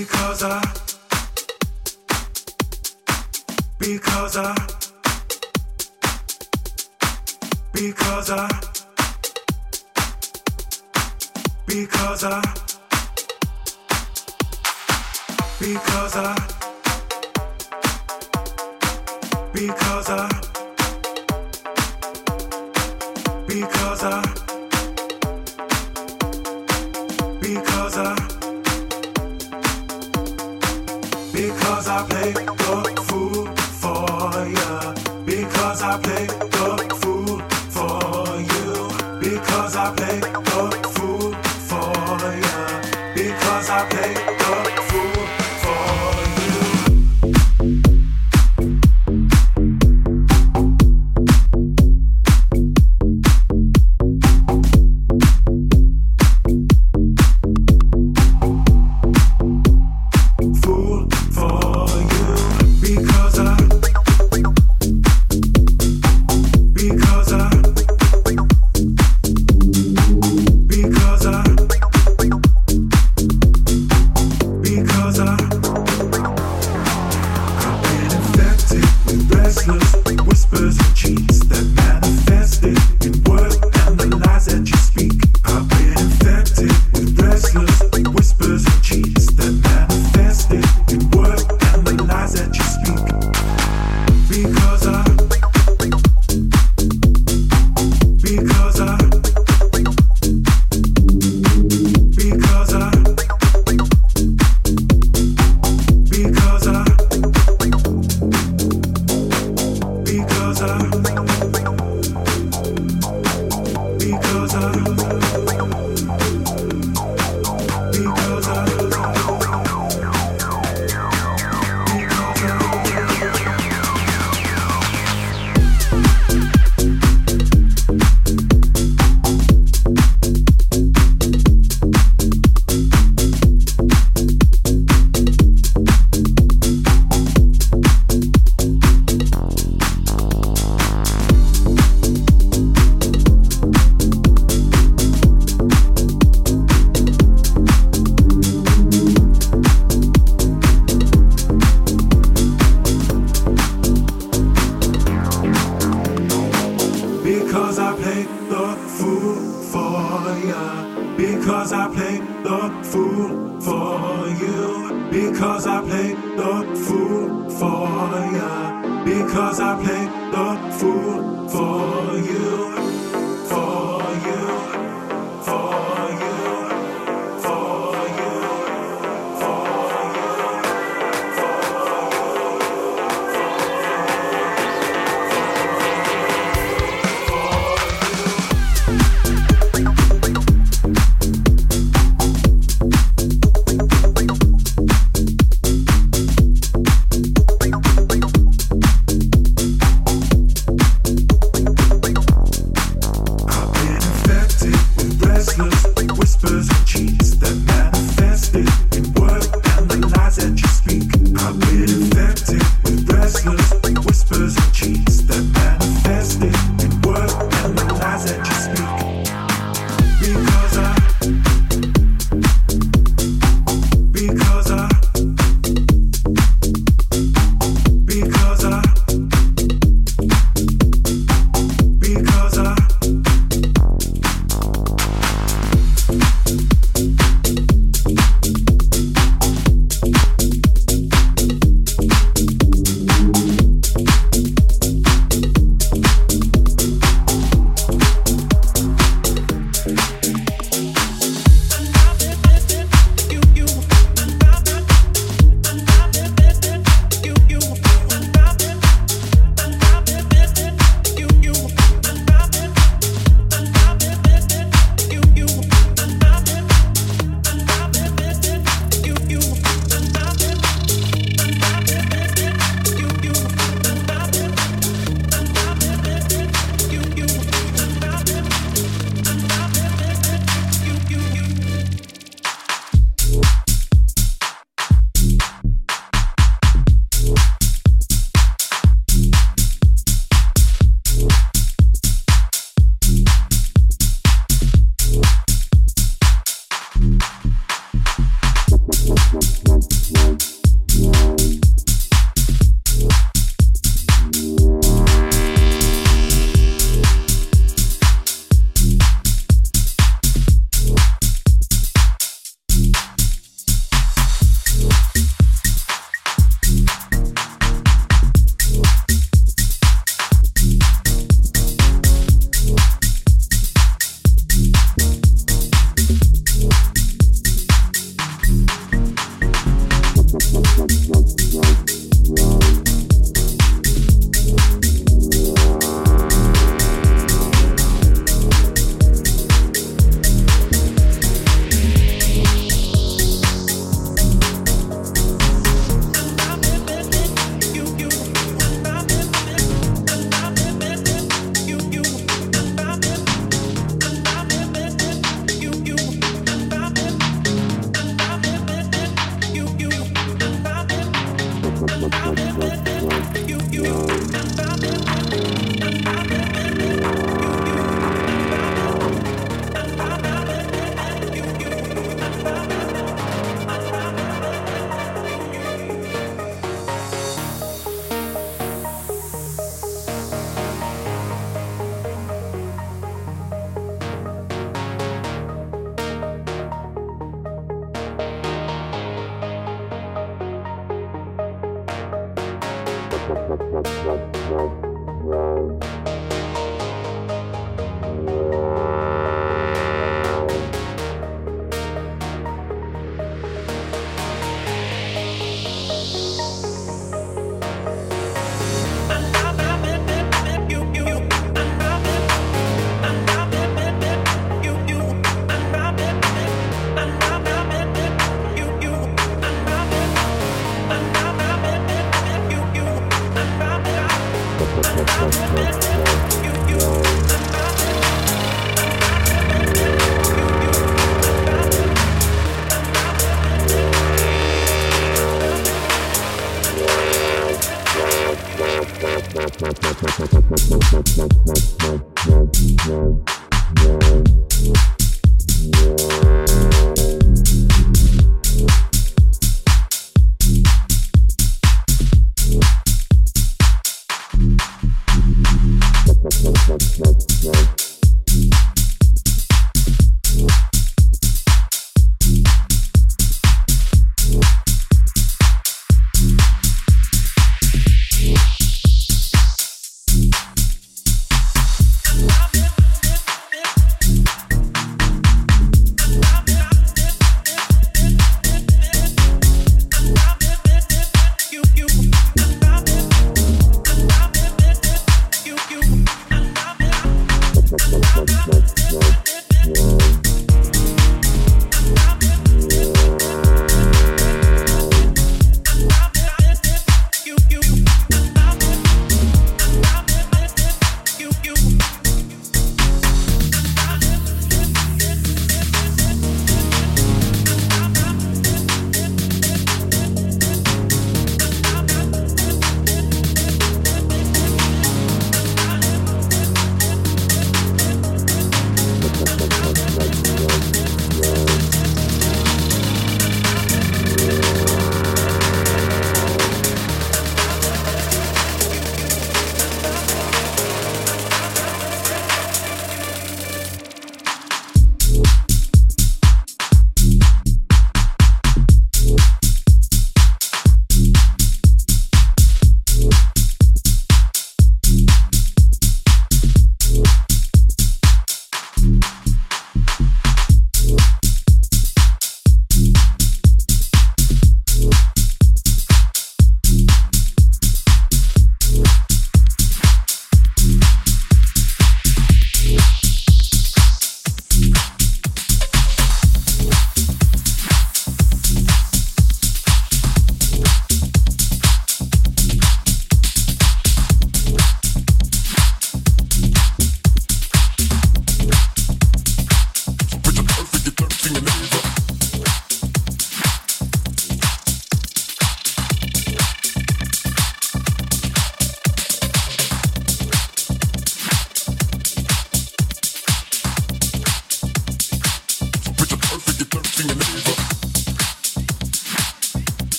Because I. Because I. Because I. Because I. Because I. Because I.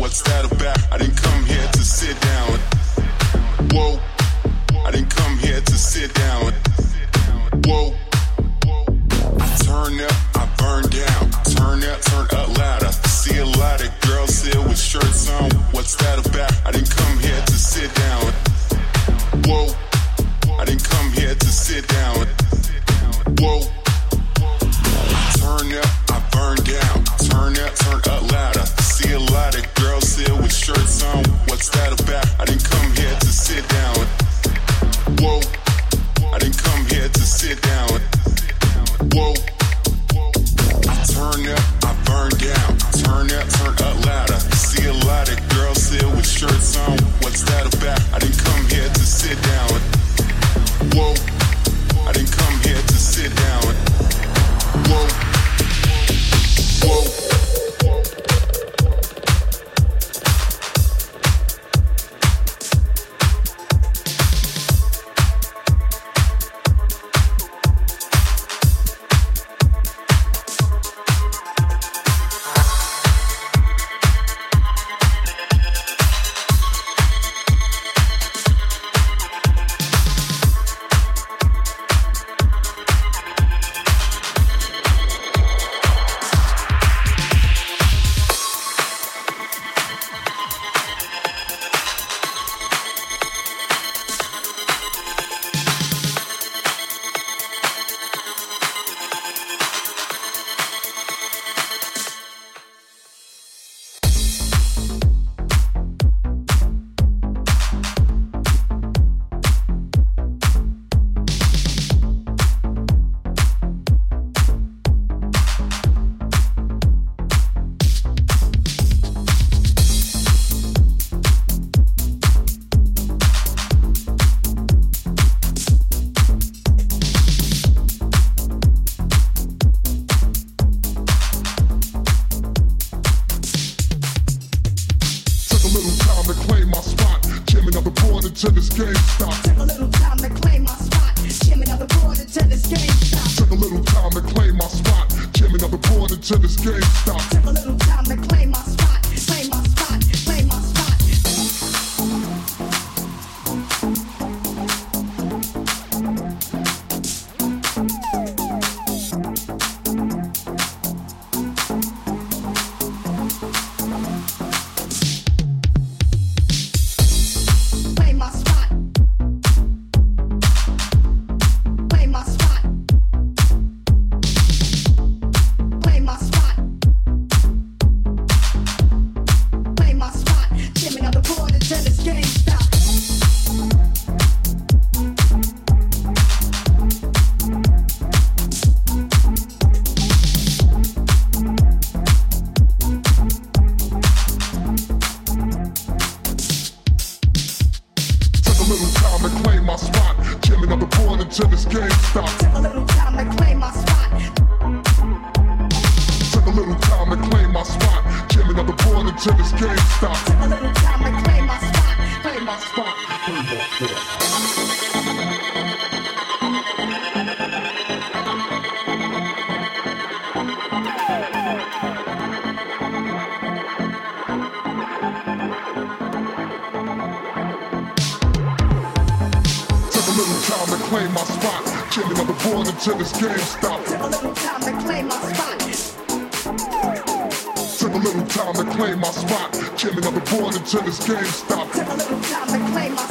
What's that about? I didn't come here to sit until this game stops. Took a little time to claim my spot. Took a little time to claim my spot. Killing up the board until this game stops. Took a little time to claim my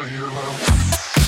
wanna hear loud.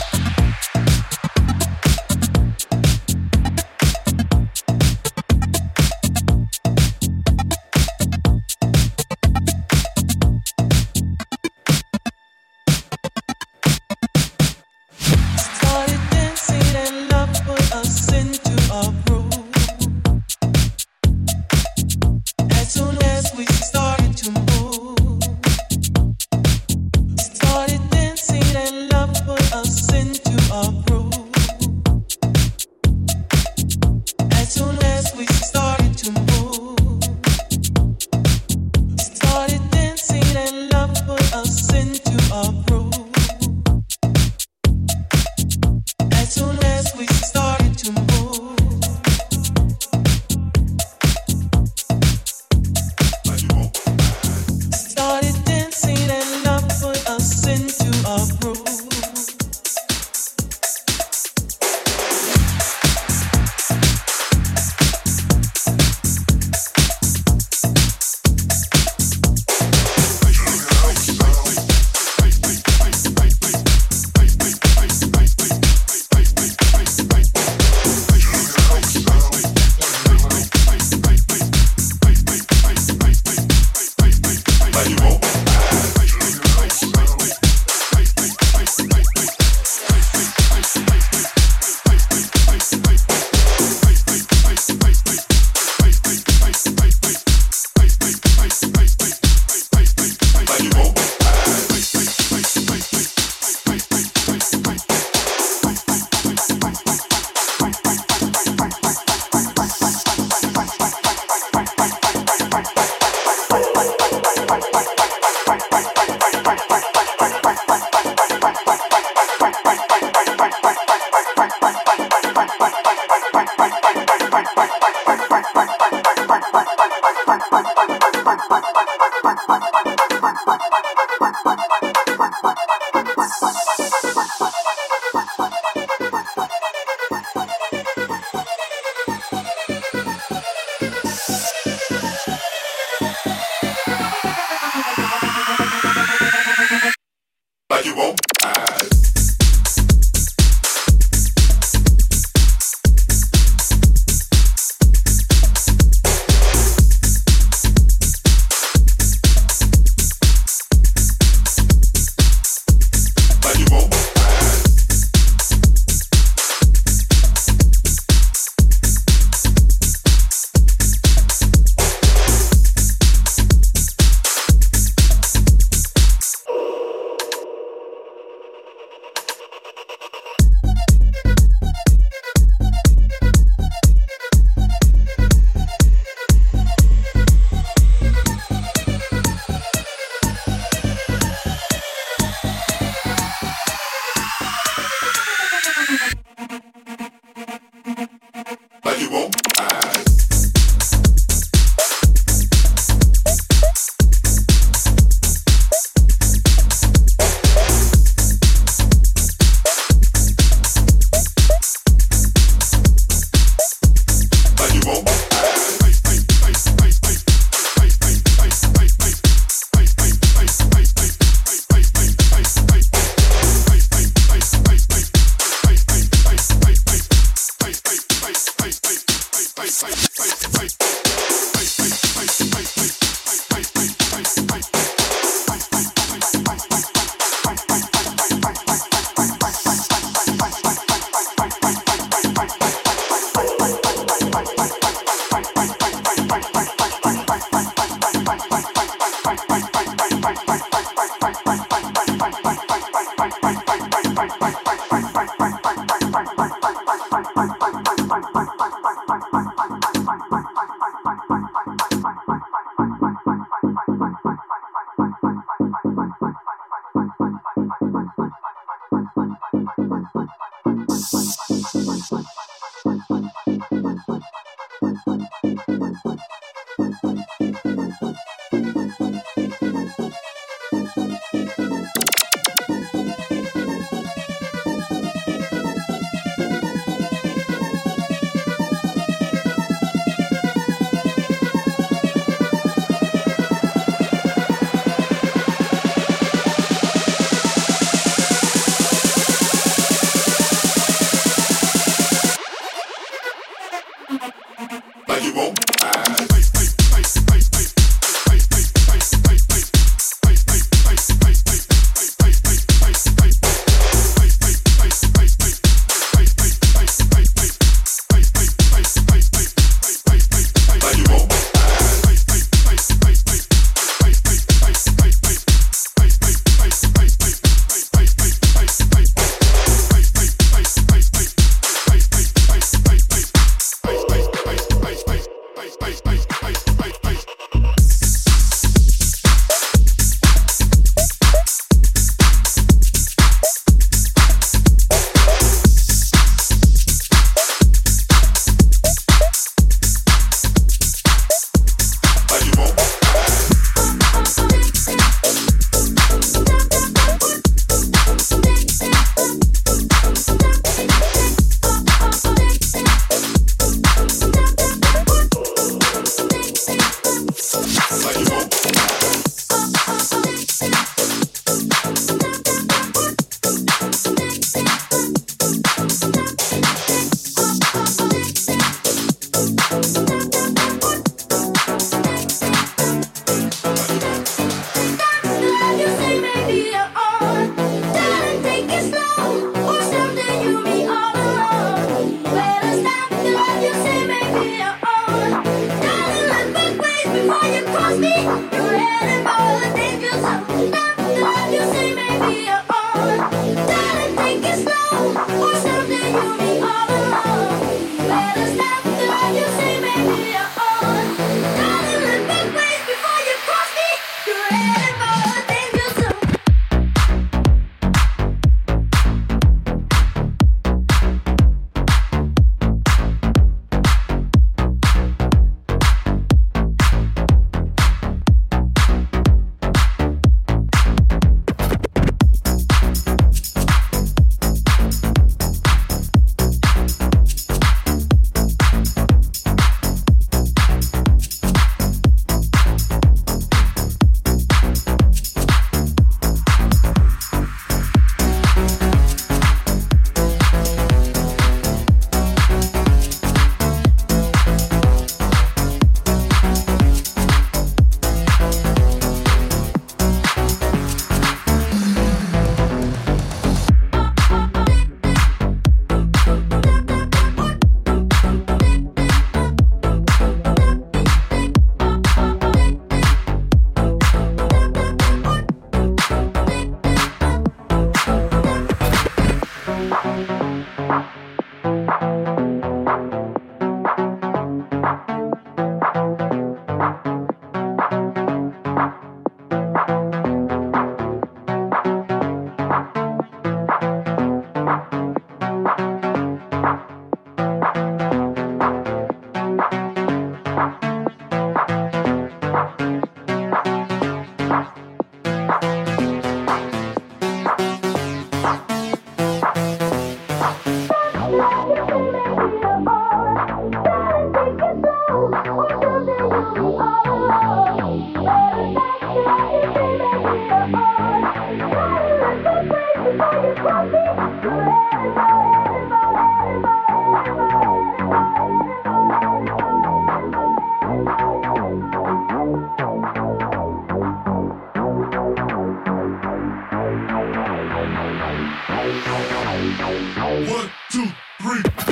Two, three.